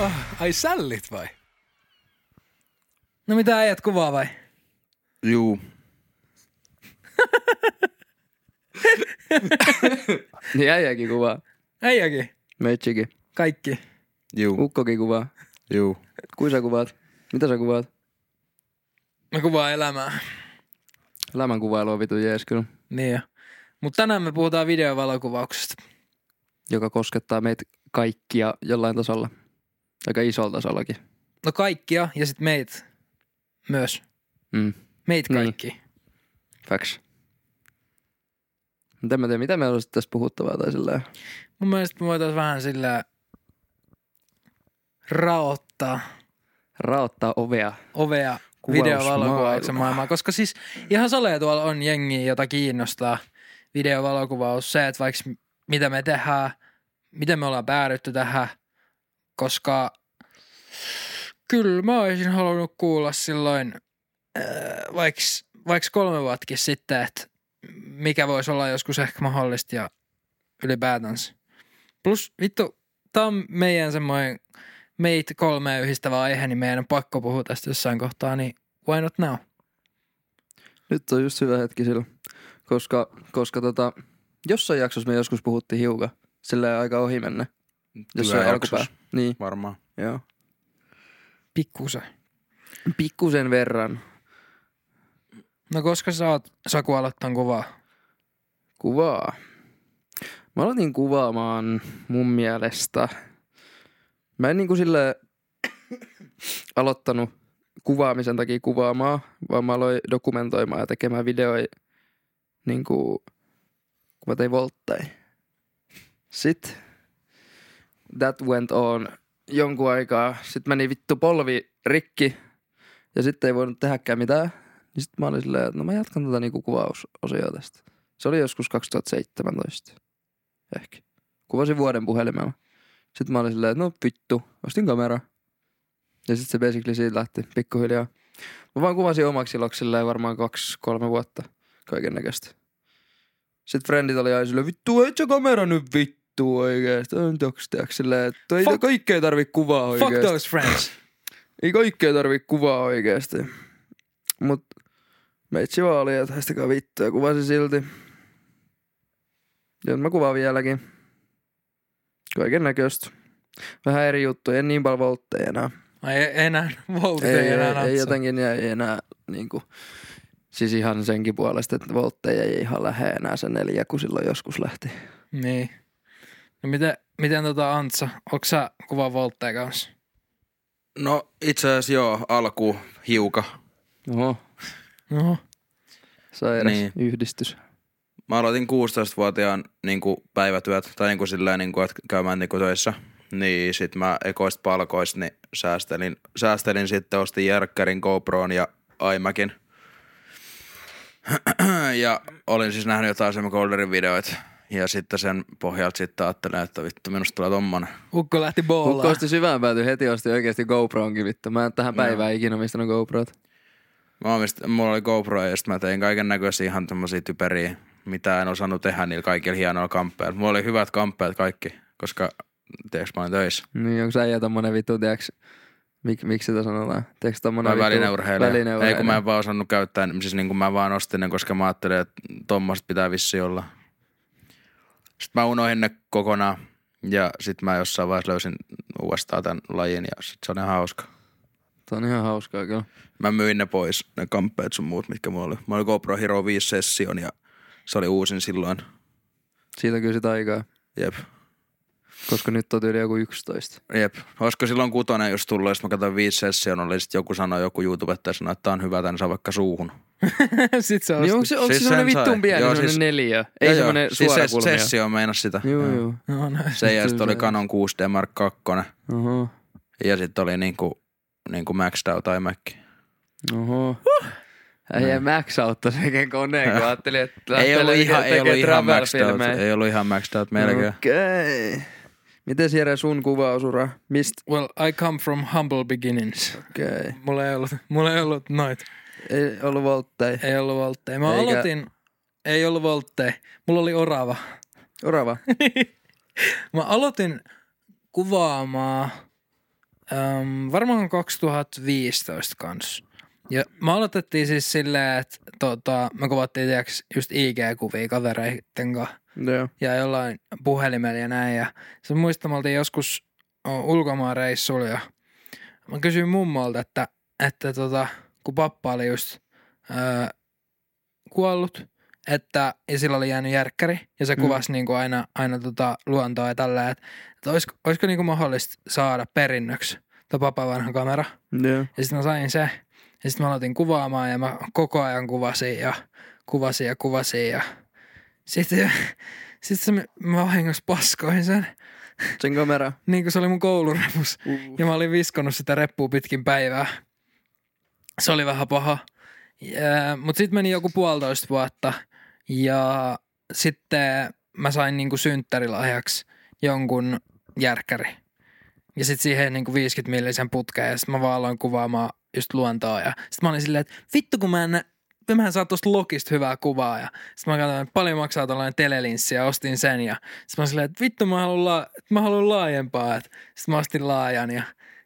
oh, ai sällit vai? No mitä äijät kuvaa vai? Juu. Niin äijäkin kuvaa. Äijäkin. Meitsikin. Kaikki. Juu. Ukkokin kuvaa. Juu. Kuin sä kuvaat? Mitä sä kuvaat? Mä kuvaan elämää. Elämänkuvailu on vitu jees kyllä. Niin jo. Mutta tänään me puhutaan videovalokuvauksesta. Joka koskettaa meitä kaikkia jollain tasolla. Aika isolla tasollakin. No kaikkia ja sit meitä myös. Mm. Meitä Niin. kaikki. Facts. Mutta en mä tiedä, mitä meillä olisi tässä puhuttavaa tai sillä Mun mielestä me voitais vähän sillä raottaa raottaa ovea. ovea videovalokuvauksen maailmaan. Koska siis ihan solee tuolla on jengi, jota kiinnostaa videovalokuvaus. Se, että vaikka mitä me tehdään, miten me ollaan päädytty tähän. Koska kyllä mä olisin halunnut kuulla silloin äh, vaikka, vaikka kolme vuottakin sitten, että mikä voisi olla joskus ehkä mahdollista ja ylipäätänsä. Plus vittu, tää on meidän semmoinen meitä kolme yhdistävä aihe, niin meidän on pakko puhua tästä jossain kohtaa, niin why not now? Nyt on just hyvä hetki sillä. Koska, koska tota, jossain jaksossa me joskus puhuttiin hiukan. Sillä aika ohi mennä. Jossain Hyvä alkupää. jaksos. Niin, Varmaan. joo. Pikkusen. Pikkusen verran No koska sä oot Saku aloittanut kuvaa? kuvaa. Mä aloitin kuvaamaan mun mielestä. Mä en niinku sille aloittanut kuvaamisen takia kuvaamaan, vaan mä aloin dokumentoimaan ja tekemään videoja niinku, kun mä tein voltteja. Sitten that went on jonkun aikaa. Sitten meni vittu polvi rikki ja sitten ei voinut tehdäkään mitään. Niin sitten mä olin silleen, että no mä jatkan tätä niinku kuvausosioa tästä. Se oli joskus 2017. Ehkä. Kuvasin vuoden puhelimella. Sitten mä olin silleen, että no vittu, ostin kamera. Ja sitten se basically siitä lähti pikkuhiljaa. Mä vaan kuvasin omaksi iloksi silleen varmaan kaksi, kolme vuotta kaiken näköistä. Sitten frendit oli aina silleen, vittu, et sä kamera nyt vittu oikeesti. On toks silleen, että ei Fuck- kaikkea tarvi kuvaa Fuck oikeesti. those friends. Ei kaikkea tarvi kuvaa oikeesti. Mut meitsi vaan oli, että haistakaa vittua ja kuvasin silti. Ja mä kuvaan vieläkin. Kaiken näköistä. Vähän eri juttuja, en niin paljon voltteja enää. Ai ei enää, Volt Ei, ei, enää ei, ei natsaa. jotenkin ei enää niinku, siis ihan senkin puolesta, että voltteja ei ihan lähde enää se neljä, kun silloin joskus lähti. Niin. No miten, miten tota Antsa, onko sä kuvaa Voltteja kanssa? No itse asiassa joo, alku hiuka. Oho, No, sairas Niin. yhdistys. Mä aloitin 16-vuotiaan niin kuin päivätyöt, tai niin kuin silleen, niin kuin, että käymään niin kuin töissä. Niin sit mä ekoista palkoista niin säästelin, säästelin sitten, ostin Järkkärin, GoPron ja iMacin. ja olin siis nähnyt jotain Sam Golderin videoita. Ja sitten sen pohjalta sitten ajattelin, että vittu minusta tulee tommonen. Ukko lähti Ukko boolaan. osti syvään pääty heti, osti oikeasti GoPronkin vittu. Mä en tähän päivään ikinä omistanut GoProt. Mä omist, mulla oli GoPro ja sitten mä tein kaiken näköisiä ihan tämmöisiä typeriä, mitä en osannut tehdä niillä kaikilla hienoilla kamppeilla. Mulla oli hyvät kamppeet kaikki, koska tiedätkö mä olin töissä. Niin, onko sä tommonen vittu, tiiäks, mik, miksi sitä sanotaan? Tiedätkö tommonen Vai vittu välineurheilija. välineurheilija? Ei kun mä en vaan osannut käyttää, siis niin kuin mä vaan ostin ne, koska mä ajattelin, että tommoset pitää vissi olla. Sitten mä unohdin ne kokonaan ja sitten mä jossain vaiheessa löysin uudestaan tämän lajin ja sit se on ihan hauska. Tuo on ihan hauskaa kyllä. Mä myin ne pois, ne kamppeet sun muut, mitkä mulla oli. Mä oli GoPro Hero 5 Session ja se oli uusin silloin. Siitä kyllä sitä aikaa, Jep. koska nyt on tyyli joku 11. Jep. Olisiko silloin kutonen just tullut, jos mä katsoin 5 Session, oli sit joku sanoi, joku YouTubettaja sanoi, että tää on hyvä, tän saa vaikka suuhun. Sitten se Niin onko se, onko Siis se semmonen sen sai. vittun pieni, Joo, semmonen siis- neljä? Ei Joo, semmonen joo. siis suora ses- kulmia. Sessio meinas sitä. Joo, Joo. joo. No, no. Se ja sit Kyllä oli Canon 6D Mark 2 Oho, ja sitten oli niinku, niinku maxed out iMac. oho. Äijä Max auttoi sekin koneen, kun ajattelin, että Niin. Ei ollut ihan, ei ollut ihan out. travel-filmejä. Ei ollut ihan maxed out melkein. Okei. Okay. Miten Jere sun kuvausura? Mistä? Well, I come from humble beginnings. Okei. Okay. Mulla ei ollut, mulla ei ollut noit. Ei ollut voltteja. Ei ollut voltteja. Mä Eikä- aloitin, ei ollut voltteja. Mulla oli orava. Orava. Mä aloitin kuvaamaan äm, varmaan 2015 kanssa. Ja me aloitettiin siis silleen, että tota, me kuvattiin tiiäks, just IG-kuvia kavereitten kanssa Joo. ja jollain puhelimella ja näin. Ja se muistan, me oltiin joskus ja mä kysyin mummolta, että, että tota, kun pappa oli just öö, kuollut, että ja sillä oli jäänyt järkkäri ja se Mm. kuvasi niinku aina, aina tota luontoa ja tällä, että, että olisiko, olisiko niinku mahdollista saada perinnöksi tuo papan vanha kamera. Joo. Ja sitten mä sain se. Ja sitten mä aloitin kuvaamaan ja mä koko ajan kuvasin ja kuvasin ja kuvasin ja sitten sit se, mä vahingossa paskoin sen. Sen kamera. Niin kuin se oli mun koulurepus. Uh. Ja mä olin viskonut sitä reppua pitkin päivää. Se oli vähän paha. Mutta sitten meni joku puolitoista vuotta ja sitten mä sain niinku synttärilahjaksi jonkun järkkäri. Ja sitten siihen niinku 50 millisen putkeen ja sitten mä vaan aloin kuvaamaan just luontoa. Ja sitten mä olin silleen, että vittu kun mä en Mähän saa tosta Lokista hyvää kuvaa ja sitten mä katsoin, että paljon maksaa tällainen telelinssi ja ostin sen ja sitten mä silleen, että vittu mä haluan, la- mä haluan laajempaa. Sitten mä ostin laajan ja,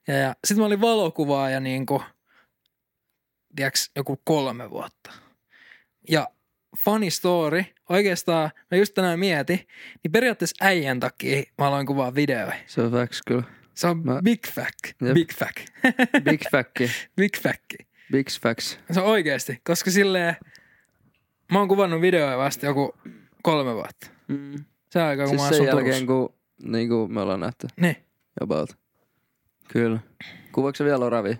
ja, ja sitten mä olin valokuvaaja niin kuin, tiedätkö, joku kolme vuotta. Ja funny story, oikeastaan mä just tänään mietin, niin periaatteessa äijän takia mä aloin kuvaa videoja. Se on facts kyllä. Se on Mä- big fact, Jep. big fact, Big facti. big fact. Big facts. Se on oikeasti, koska silleen mä oon kuvannut videoja vasta joku kolme vuotta. Mm. Se aika, kun Siis mä sen jälkeen, kun niin kuin me ollaan nähty. Niin. About. Kyllä. Kuvaatko vielä oravi?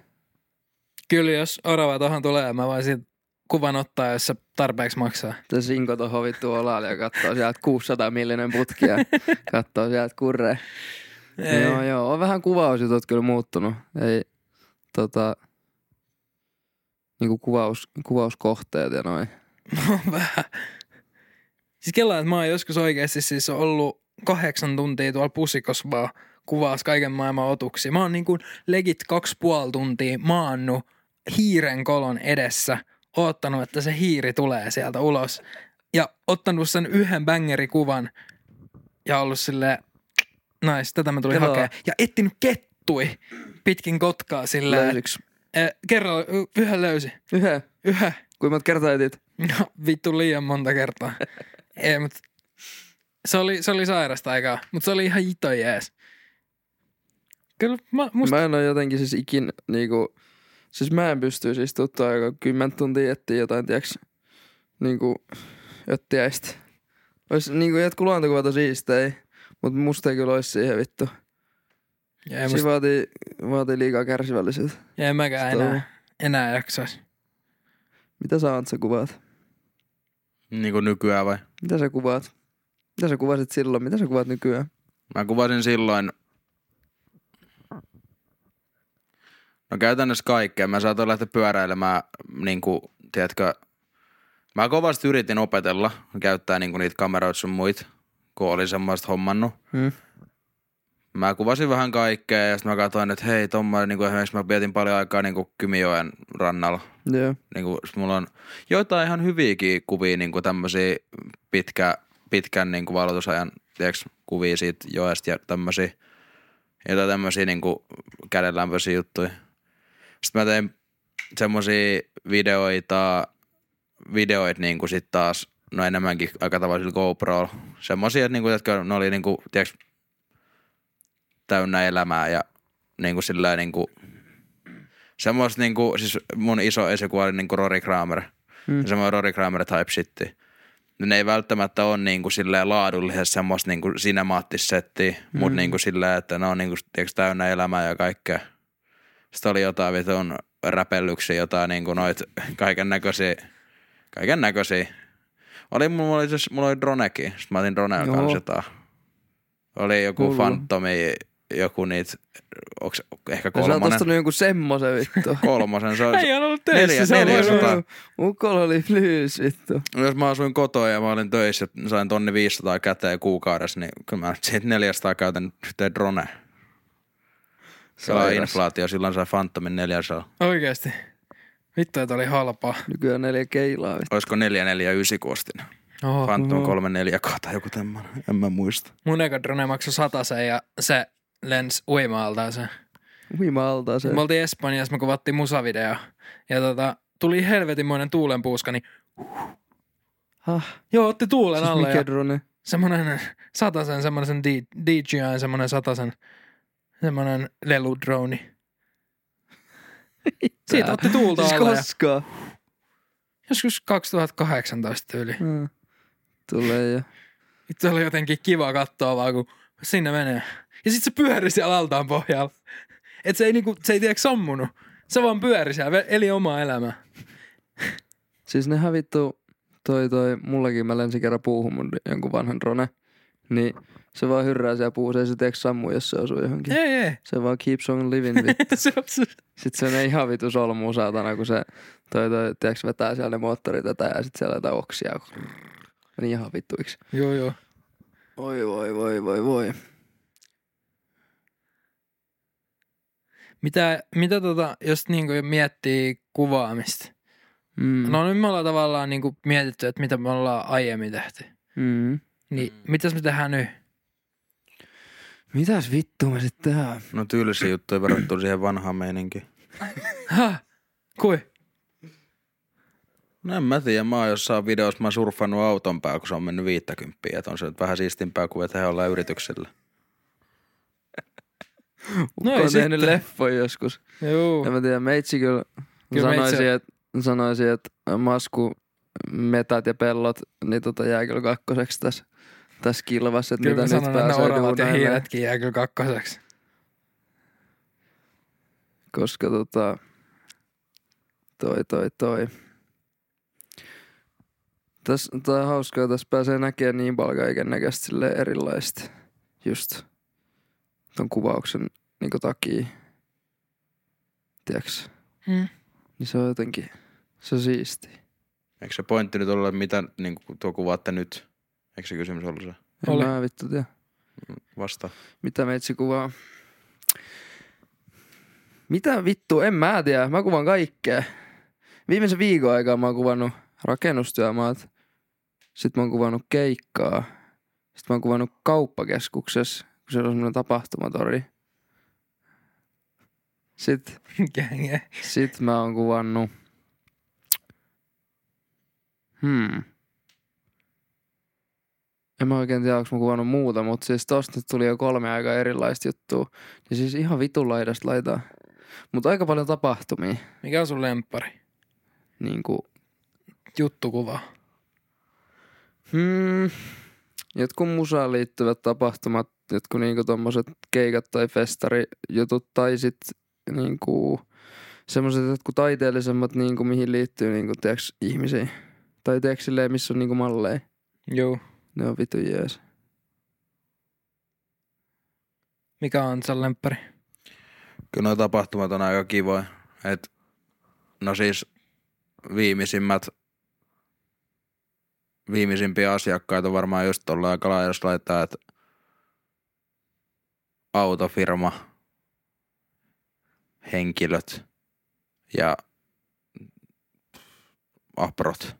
Kyllä, jos orava tuohon tulee, mä voisin kuvan ottaa, jos se tarpeeksi maksaa. Se sinko tohon vittu olalle ja kattoo sieltä 600 millinen putki ja kattoo sieltä kurre. Ei. Joo, joo. On vähän kuvausjutut kyllä muuttunut. Ei, tota, niinku kuvaus, kuvauskohteet ja noin. No vähän. Siis kellaan, että mä oon joskus oikeasti siis ollut kahdeksan tuntia tuolla pusikossa vaan kuvaas kaiken maailman otuksia. Mä oon niin kuin legit kaksi puoli tuntia maannut hiiren kolon edessä, oottanut, että se hiiri tulee sieltä ulos. Ja ottanut sen yhden bängerikuvan ja ollut silleen, nais, tätä mä tulin hakea. Ja etsinyt kettui pitkin kotkaa silleen. Löysiks? Eh, kerralla y- yhden löysi. Yhden. Yhden. Kuinka monta kertaa etit? No vittu liian monta kertaa. Ei, mut se oli, se oli sairasta aikaa, mutta se oli ihan hito jees. Kyllä mä, musta... Mä en ole jotenkin siis ikin niinku, siis mä en pysty siis tuttua aika kymmentä tuntia etsiä jotain, tiiäks, niinku, öttiäistä. Ois niinku jotkut luontokuvat on siistei, mut musta ei kyllä ois siihen vittu. ei, Siinä musta, vaatii, vaatii liikaa kärsivällisyyttä. ei mäkään Sitä on. enää, enää jaksais. Mitä sä Antsa kuvaat? Niin kuin nykyään vai? Mitä sä kuvaat? Mitä sä kuvasit silloin? Mitä sä kuvaat nykyään? Mä kuvasin silloin, no käytännössä kaikkea. Mä saatoin lähteä pyöräilemään, niin kuin, tiedätkö, mä kovasti yritin opetella, käyttää niin kuin niitä kameroita sun muit, kun oli semmoista hommannut. Hmm? Mä kuvasin vähän kaikkea ja sitten mä katsoin, että hei, tommoinen, niin kuin esimerkiksi mä vietin paljon aikaa niin kuin Kymijoen rannalla. Joo. Niin kuin, mulla on joitain ihan hyviäkin kuvia, niin kuin tämmöisiä pitkä, pitkän niin kuin valotusajan tiiäks, kuvia siitä joesta ja tämmöisiä, jotain tämmöisiä niin kuin kädenlämpöisiä juttuja. Sitten mä tein semmosia videoita, videoita niin kuin sit taas, no enemmänkin aika tavallisilla GoProlla. Semmosia, että niin kuin, jotka ne oli niin kuin, tiiäks, täynnä elämää ja niin kuin sillä niin kuin, semmoista niin kuin, siis mun iso esikuva oli niin kuin Rory Kramer. Mm. Mm. Semmoinen Rory Kramer type shitti. Ne ei välttämättä ole niin kuin silleen laadullisesti semmoista niin kuin cinemaattista settiä, mm. mutta niin kuin silleen, että ne on niin kuin, tiiäks, täynnä elämää ja kaikkea. Sitten oli jotain vitun räpellyksiä, jotain niin noit kaiken näköisiä, kaiken näköisiä. Oli, mulla oli, siis, mulla oli dronekin, sitten mä otin droneen Joo. kanssa jotain. Oli joku Hullu. Phantomi, joku niitä, onks ehkä Ja sä oot kolmonen. ostanut jonkun semmosen vittu. Kolmosen, se on, Ei ole ollut Neljä- töissä, se on neljäsataa. varmaan- Mukolla oli flyys vittu. jos mä asuin kotoa ja mä olin töissä sain tonni 500 käteen kuukaudessa, niin kyllä mä nyt siitä 400 käytän yhteen drone. Se on Sairas. inflaatio, silloin sai Phantomin 400. Oikeesti. Vittu, että oli halpaa. Nykyään neljä keilaa vittu. Olisiko 449 kun ostin? Oho. Phantom oho. 34 tai joku tämmönen, en mä muista. Mun eka drone maksoi sen ja se lens uima-altaaseen. Uima-altaa se. Me oltiin Espanjassa, me kuvattiin musavideo. Ja tota, tuli helvetinmoinen tuulenpuuska, niin Ah, joo, otti tuulen siis alle. mikä ja drone? semmonen satasen, semmonen DJI, semmonen satasen, semmonen leludroni. Siitä otti tuulta Siis alle. ja koskaan. Joskus 2018 yli. Mm. Tulee ja... Itse oli jotenkin kiva katsoa vaan, kun sinne menee. Ja sit se pyöri siellä altaan pohjalla. Et se ei niinku, se ei tiedä sammunut. Se vaan pyöri siellä, eli omaa elämää. Siis nehän vittu, toi toi, mullakin mä lensin kerran puuhun mun jonkun vanhan drone. Niin se vaan hyrrää siellä puussa, ei se tiedä sammu, jos se osuu johonkin. Ei, ei. Se vaan keeps on living vittu. se. Sitten se on ihan vitu solmu saatana, kun se toi toi, tiedätkö, vetää siellä ne moottorit tätä ja sitten siellä jotain oksia. Meni ihan vittuiksi. Joo, joo. Oi, voi, voi, voi, voi. Mitä, mitä tota, jos niinku miettii kuvaamista. Mm. No nyt me ollaan tavallaan niinku mietitty, että mitä me ollaan aiemmin tehty. Mm. Niin Mm. mitäs me tehdään nyt? Mitäs vittua me sitten tehdään? No tyylisiä juttuja verrattuna siihen vanhaan meininkiin. Häh? Kui? No en mä tiedä, mä oon jossain videossa mä oon surffannut auton päällä, kun se on mennyt 50, että on se nyt vähän siistimpää kuin että he ollaan yrityksellä. No ei Oon tehnyt sitten. leffoja joskus. Joo. En mä tiedä, meitsi kyllä, Kyllä sanoisin, meitsi- että, sanoisin, että masku, metät ja pellot, niin tota jää kyllä kakkoseksi tässä, tässä kilvassa, että Kyllä mitä nyt sanon, että ne pääsee oravat ja hiiletkin jää kyllä kakkoseksi. Koska tota, toi, toi, toi. Tässä tää on hauskaa, tässä pääsee näkemään niin paljon kaiken näköistä silleen erilaista. Just ton kuvauksen niin takia. Tiedätkö? Mm. Niin se on jotenkin, se on siisti. Eikö se pointti nyt olla, mitä niin kuin tuo kuvaatte nyt? Eikö se kysymys ollut se? En Oli. mä vittu tiedä. Vasta. Mitä meitsi kuvaa? Mitä vittu, en mä tiedä. Mä kuvan kaikkea. Viimeisen viikon aikaa mä oon kuvannut rakennustyömaat. Sitten mä oon kuvannut keikkaa. Sitten mä oon kuvannut kauppakeskuksessa, kun siellä on semmoinen tapahtumatori. Sitten Gänge. sit mä oon kuvannut... Hmm. En mä oikein tiedä, onko mä kuvannut muuta, mutta siis tosta nyt tuli jo kolme aika erilaista juttua. Ja siis ihan vitun laidasta laitaa. Mutta aika paljon tapahtumia. Mikä on sun lemppari? Niin kuin, Juttukuva. hmm, jotkut musaan liittyvät tapahtumat, jotkut niinku tommoset keikat tai festarijutut tai sit niinku semmoset jotkut taiteellisemmat niinku mihin liittyy niinku tiiäks ihmisiä. Tai tiiäks silleen, missä on niinku malleja. Joo. Ne on vitu jees. Mikä on sun lemppari? Kyllä nuo tapahtumat on aika kivoja. Et, no siis viimeisimmät, viimeisimpiä asiakkaita varmaan just tuolla aika laajassa laittaa, että autofirma, henkilöt ja aprot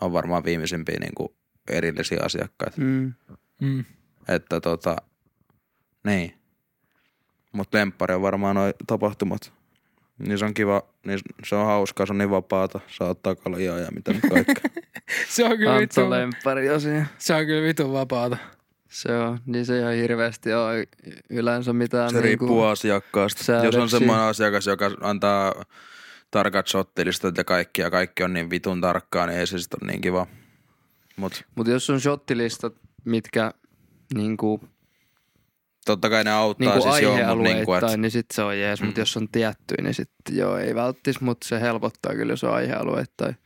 on varmaan viimeisimpiä niinku erillisiä asiakkaita. Mm. Mm. Että tota, niin. Mut lemppari on varmaan noi tapahtumat. Niin se on kiva, niin se on hauskaa, se on niin vapaata. Saa ottaa kaljaa ja mitä nyt kaikkea. Se on kyllä vitu, lemppari osia. se on kyllä vitu vapaata. Se on, niin se ihan hirveästi on yleensä mitään Se riippuu asiakkaasta. Jos on säädöksiä. semmoinen asiakas, joka antaa tarkat shottilistat ja kaikki, ja kaikki on niin vitun tarkkaa, niin ei se sit ole niin kiva. Mut Mutta jos on shottilistat, mitkä niinku, totta kai ne auttaa niinku siis joo, mut aihealueittain, niinku, et, niin sit se on jees. Mm. Mutta jos on tiettyjä, niin sit joo, ei välttis, mutta se helpottaa kyllä, jos on aihealueittain.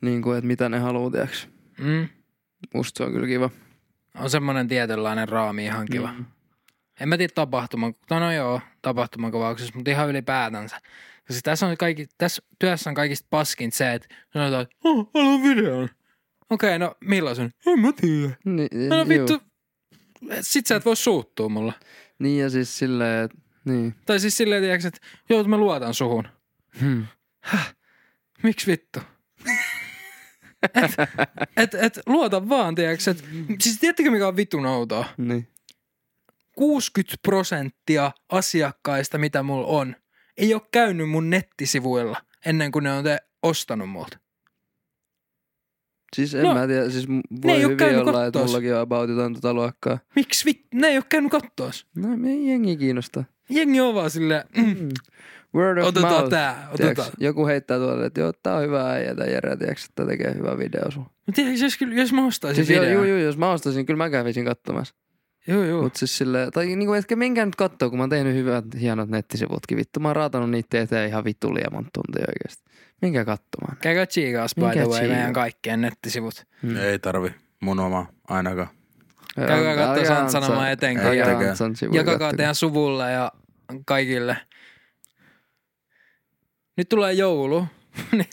Niinku, että mitä ne haluaa, tiiäks. Mm. Musta se on kyllä kiva. On semmoinen tietynlainen raami ihan kiva. Mm. En mä tiedä tapahtuman, no, no joo, tapahtumakuvauksessa, mutta ihan ylipäätänsä. Ja siis tässä, on kaikki, tässä työssä on kaikista paskin se, että sanotaan, että oh, haluan videon. Okei, okay, no millaisen? En mä tiedä. Niin, No juu. vittu, sit sä et voi suuttua mulle. Niin ja siis silleen, että niin. Tai siis silleen, tiedätkö, että joo, mä luotan suhun. Hmm. Miksi vittu? et, et, et, luota vaan, tiedätkö, että, siis tiedättekö mikä on vitun outoa? Niin. 60 prosenttia asiakkaista, mitä mulla on, ei ole käynyt mun nettisivuilla ennen kuin ne on te ostanut multa. Siis en No, mä tiedä, siis ei voi oo hyvin olla, että mullakin on aboutit tota luokkaa. Miksi vit? Ne ei ole käynyt kattoos. No me ei jengi kiinnosta. Jengi on vaan silleen, mm, Mm. Word of otetaan mouth. tää, otetaan. joku heittää tuolle, että joo, tää on hyvä äijä, tää Jere, tiedätkö, että tekee hyvä video sulla. Mutta tiedätkö, jos, jos mä ostaisin Siis joo, videon. joo, joo, jos mä ostaisin, kyllä mä kävisin katsomassa. Joo, joo. Mut siis silleen, tai niinku, etkä menkää nyt kattoo, kun mä oon tehnyt hyvät, hienot nettisivutkin. Vittu, mä oon raatanut niitä eteen ihan vittu liian monta tuntia oikeesti. Menkää katsomaan. Käykää tsiikaas by Mikä the way meidän kaikkien nettisivut. Mm. Ei tarvi mun oma ainakaan. Käykää sanomaan Antsan- etenkin ja Jakakaa teidän suvulle ja kaikille. Nyt tulee joulu. niin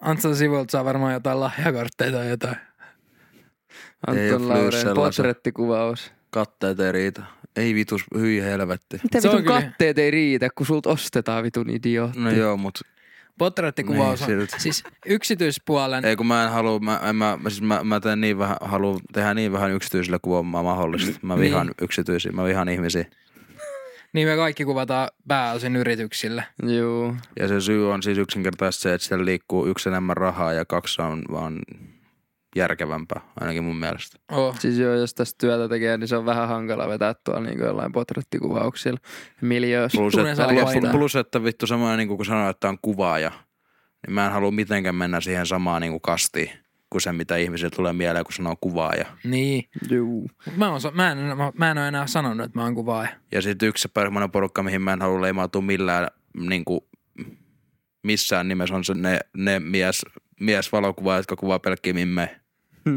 Antsan sivulta saa varmaan jotain lahjakortteja tai jotain. Anton Lauren sellaisen. portrettikuvaus. Katteet ei riitä. Ei vitus, hyi helvetti. Se on vitun kyllä- katteet ei riitä, kun sulta ostetaan vitun idiootti. No joo, mut Portrettikuvaus on Niin, silti. siis yksityispuolen. ei kun mä en halua, mä, en, mä, mä, siis mä, mä teen niin vähän, haluan tehdä niin vähän yksityisille kuin vaan mahdollista. Mä vihaan Niin. yksityisiä, mä vihaan ihmisiä. Niin me kaikki kuvataan pääosin yrityksille. Joo. Ja se syy on siis yksinkertaisesti se, että siellä liikkuu yksi enemmän rahaa ja kaksi on vaan järkevämpää, ainakin mun mielestä. Oh. Siis joo, jos tästä työtä tekee, niin se on vähän hankala vetää tuolla niin jollain portrettikuvauksilla. Miljöössä. Plus, että, plus, plus, että vittu samoin niin kuin sanoin, että on kuvaaja, niin mä en halua mitenkään mennä siihen samaan niin kuin kastiin kuin se, mitä ihmisille tulee mieleen, kun sanoo kuvaaja. Niin. Joo. Mut Mä, oon, mä, en, mä, mä en ole enää sanonut, että mä oon kuvaaja. Ja sitten yksi semmoinen porukka, mihin mä en halua leimautua millään niin kuin, missään nimessä on se ne, ne mies, miesvalokuvaajat, jotka kuvaa pelkkiä mimmejä.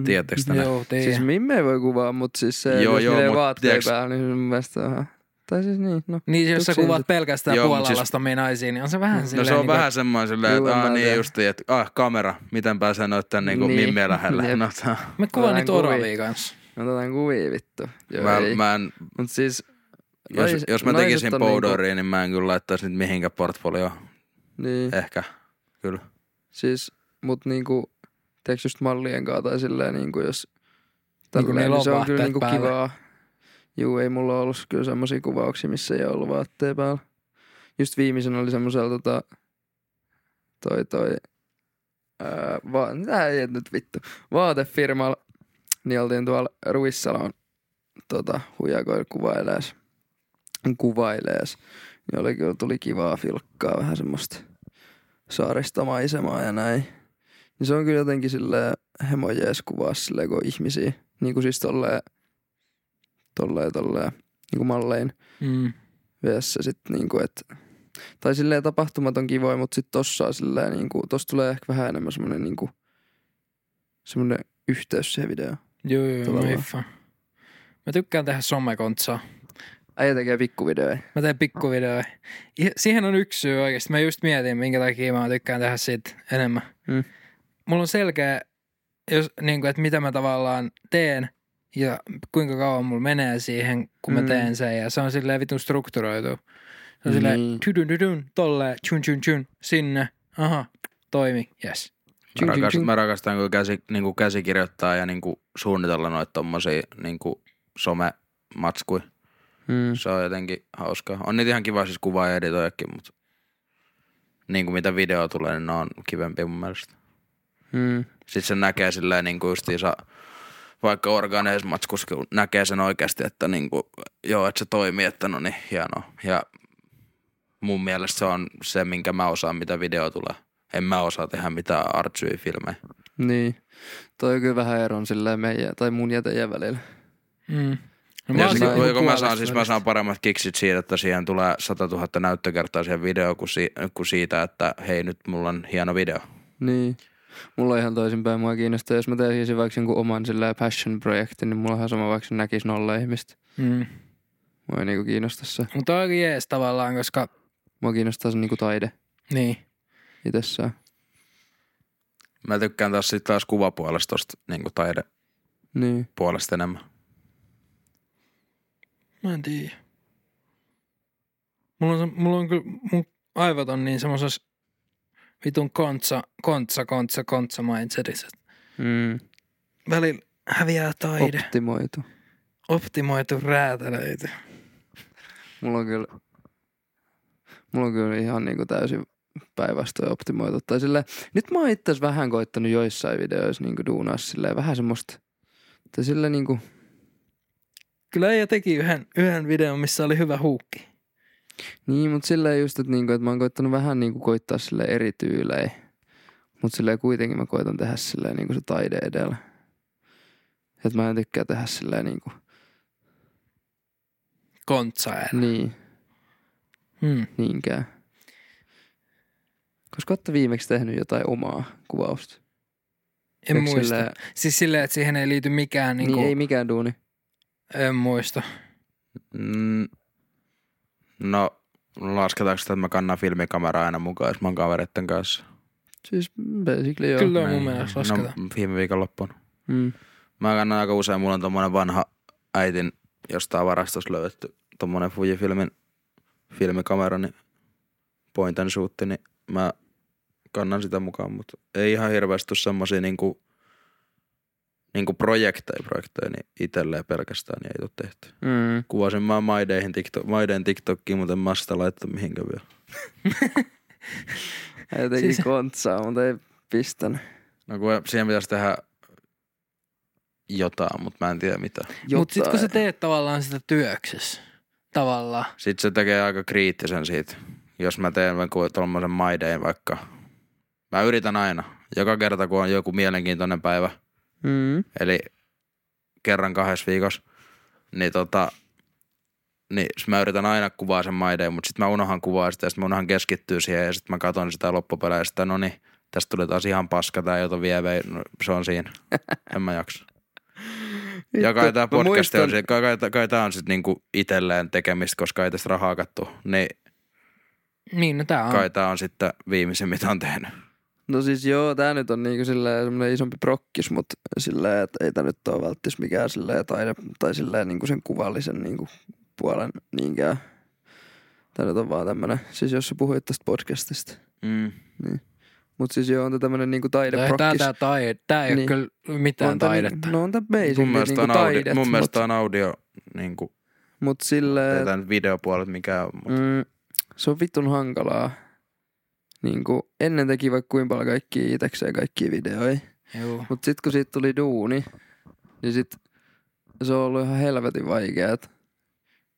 Tiedättekö te ne? Joo, tiedän. Siis mimme ei voi kuvaa, mutta siis se, Joo, joo, jos joo, mut vaatteet tiedätkö- päällä, niin se mun mielestä ihan... Tai siis niin, no. Niin, jos sä kuvat sit- pelkästään Joo, puolalastomia naisia, niin on se vähän No silleen... se on niinku, vähän semmoinen silleen, että ah, mä niin tiedä. justi, että ah, kamera, miten pääsee noitten niin kuin Niin. mimmien lähelle. No, tää- Me kuvaan Vähän niitä kuvia. oravia kanssa. Otetaan kuvia vittu. Joo, mä, ei. mä en, Mut siis... jos, nais- jos mä tekisin niinku- powderia, niin mä en kyllä laittaisi niitä mihinkään portfolioon. Niin, Ehkä, kyllä. siis, mut niinku, teeks just mallien kanssa tai silleen niinku jos... Niin tälleen, niillä on se on kyllä niinku päällä. kivaa. Juu, ei mulla ollut kyllä semmosia kuvauksia, missä ei ollut vaatteet päällä. Just viimeisen oli semmoisella tota, toi toi, ää, va, mitä ei nyt vittu, vaatefirmalla, niin oltiin tuolla Ruissalon tota, huijakoilla kuvailees, kuvailees. Niin oli kyllä, tuli kivaa filkkaa, vähän semmoista saaristomaisemaa ja näin. Niin se on kyllä jotenkin silleen hemojees kuvaa silleen, kun ihmisiä, niin kuin siis tolleen, tolleen, tolleen, niin kuin mallein Mm. vs. sitten niinku, että tai silleen tapahtumat on kivoja, mutta sitten tossa on silleen niinku, tossa tulee ehkä vähän enemmän semmonen niinku, semmonen yhteys siihen videoon. Joo, joo, hiffaan. Mä tykkään tehdä somekontsaa. Äijä tekee pikkuvideoja. Mä teen pikkuvideoja. Ja Siihen on yksi syy oikeesti. Mä just mietin, minkä takia mä tykkään tehdä siitä enemmän. Mm. Mulla on selkeä, jos, niin kuin, että mitä mä tavallaan teen ja kuinka kauan mulla menee siihen, kun mä Mm. teen sen. Ja se on silleen vitun strukturoitu. Se on silleen Niin. tydyn tydyn, tolleen, tjun tjun tjun, sinne, aha, toimi, yes. Mä, rakastan, mä rakastan, kun käsi, niin kuin käsikirjoittaa ja niin kuin suunnitella noita tommosia niin kuin somematskuja. Mm. Se on jotenkin hauskaa. On niitä ihan kiva siis kuvaa ja editoijakin, mutta niin kuin mitä video tulee, niin ne on kivempiä mun mielestä. Mm. Sitten se näkee silleen niin kuin justiinsa, vaikka kun näkee sen oikeasti, että niin kuin, joo, että se toimii, että no niin, hienoa. Ja mun mielestä se on se, minkä mä osaan, mitä video tulee. En mä osaa tehdä mitään artsy-filmejä. Niin. Toi on kyllä vähän eron silleen meidän, tai mun ja teidän välillä. Mm. No, Ja oon sit, siinä kun, mä saan, siis mä saan paremmat kiksit siitä, että siihen tulee 100 000 näyttökertaa siihen videoon, kuin, si, kuin siitä, että hei nyt mulla on hieno video. Niin. Mulla on ihan toisinpäin. Mua kiinnostaa, jos mä tekisin vaikka jonkun oman silleen passion-projektin, niin mulla on ihan sama vaikka se näkisi nolla ihmistä. Mm. Mua ei niinku kiinnosta se. Mutta on aika jees tavallaan, koska Mua kiinnostaa se niinku taide niin. itsessään. Mä tykkään taas sit taas kuvapuolesta tosta niin taidepuolesta Niin. enemmän. Mä en tiedä. Mulla on, mulla on kyllä, mun aivot on niin semmosessa vitun kontsa, kontsa, kontsa, kontsa mindsetissä. Mm. Välillä häviää taide. Optimoitu. optimoitu räätälöity. Mulla on kyllä, mulla on kyllä ihan niinku täysin päinvastoin optimoitu. Tai sille, nyt mä oon itse vähän koittanut joissain videoissa niinku duunaa silleen vähän semmoista, tai sille niinku, Kyllä ja teki yhden, yhden videon, missä oli hyvä huukki. Niin, mutta silleen just, että niinku, että mä oon koittanut vähän niinku koittaa sille eri tyylejä. Mutta silleen kuitenkin mä koitan tehdä silleen niinku se taide edellä. Että mä en tykkää tehdä silleen niinku, Kontsaen. niin, Hmm. niinkään. Koska olette viimeksi tehnyt jotain omaa kuvausta. En Eikö muista. silleen- Siis silleen, että siihen ei liity mikään Niin, niinku, niin ei mikään duuni. en muista. Mm, no, lasketaanko sitä, että mä kannan filmikameraa aina mukaan, jos mä oon kavereitten kanssa? Siis basically joo. Kyllä mun Niin. mielestä lasketaan. No, viime viikonloppuna. Mm. Mä kannan aika usein, mulla on tommonen vanha äitin jostain varastossa löydetty tommonen Fujifilmin filmikamera, niin point and shoot, niin mä kannan sitä mukaan, mutta ei ihan hirveästi semmosia niinku, niinku projekteja, projekteja, niin itselleen pelkästään niin ei ole tehty. Mm. Kuvasin mä Maideihin TikTok, Maideen TikTokkiin, mutta en mä sitä laittanut mihinkään vielä. Hän jotenkin Siis- kontsaa, mutta ei pistänyt. No kun siihen pitäisi tehdä jotain, mutta mä en tiedä mitä. Mutta sit kun sä teet tavallaan sitä työksessä, tavallaan. Sitten se tekee aika kriittisen siitä. Jos mä teen vaikka tuommoisen maideen vaikka. Mä yritän aina. Joka kerta kun on joku mielenkiintoinen päivä. Mm. Eli kerran kahdessa viikossa. Niin tota, niin mä yritän aina kuvaa sen maideen, mutta sitten mä unohan kuvaa sitä ja sitten mä unohan keskittyä siihen ja sitten mä katson sitä loppupeleistä. No niin, tästä tuli taas ihan paska jota vie, vei, no, se on siinä. En mä jaksa. Ja kai tää Mä podcast on, kai, kai, kai tää on sitten niinku itelleen tekemistä, koska ei tästä rahaa kattu. Niin Niin, no tää on. kai tää on sitten viimeisin, mitä on tehnyt. No siis joo, tää nyt on niinku silleen semmonen isompi prokkis, mutta silleen, että ei tää nyt ole välttis mikään silleen taide, tai silleen niinku sen kuvallisen niinku puolen niinkään. Tää nyt on vaan tämmönen, siis jos sä puhuit tästä podcastista. Mm. Mut siis joo, on tää tämmönen niinku Tää, taideprokkis. tää, tää, taide, tää ei Niin. kyllä mitään on tää taidetta. Niin, no on tää Mun basically mielestä, niinku on audio, taidet, mun mielestä mut, on audio, niinku, mut silleen, tää videopuolet mikään on, mutta Mm, se on vitun hankalaa. Niin kuin ennen teki vaikka kuinka paljon kaikkia itekseen kaikkia videoja. Juu. Mut sit kun siitä tuli duuni, niin sit se on ollut ihan helvetin vaikeet.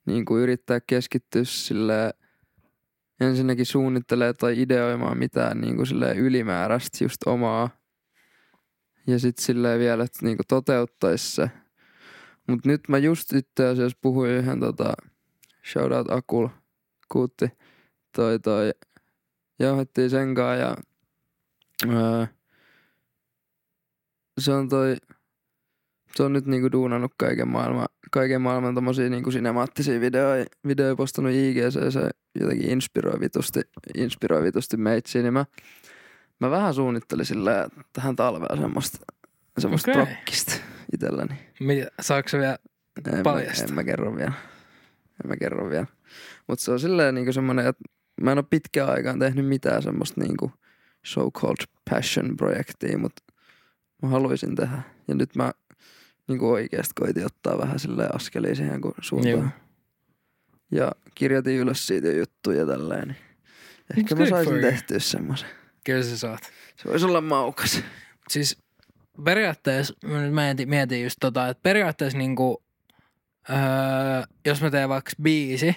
Niin kuin yrittää keskittyä sille ensinnäkin suunnittelee tai ideoimaan mitään niin kuin silleen ylimääräistä just omaa. Ja sit silleen vielä, että niin kuin toteuttaisi se. Mut nyt mä just itse asiassa puhuin yhden tota, shoutout Akul, kuutti, toi toi, jauhettiin sen kanssa ja öö, se on toi, se on nyt niinku duunannut kaiken maailman, kaiken maailman tommosia niinku sinemaattisia videoja, videoja postannut IGC, se jotenkin inspiroi vitusti, inspiroi vitusti meitsiä, niin mä, mä vähän suunnittelin sillä tähän talveen semmoista, semmoista okay. prokkista itselläni. Mitä, saako se vielä? En mä, Paljasta. en mä kerro vielä. En mä kerro vielä. Mutta se on silleen niinku semmonen, että mä en oo pitkään aikaan tehnyt mitään semmoista niinku so-called passion-projektia, mutta mä haluaisin tehdä. Ja nyt mä niinku oikeasti koitin ottaa vähän silleen askelia siihen kun suuntaan. Joo. Ja kirjoitin ylös siitä juttuja tälleen. Niin ehkä mä saisin tehtyä semmoisen. Kyllä sä saat. Se voisi olla maukas. Siis periaatteessa, mä nyt mietin, mietin just tota, että periaatteessa niinku, öö, jos mä teen vaikka biisi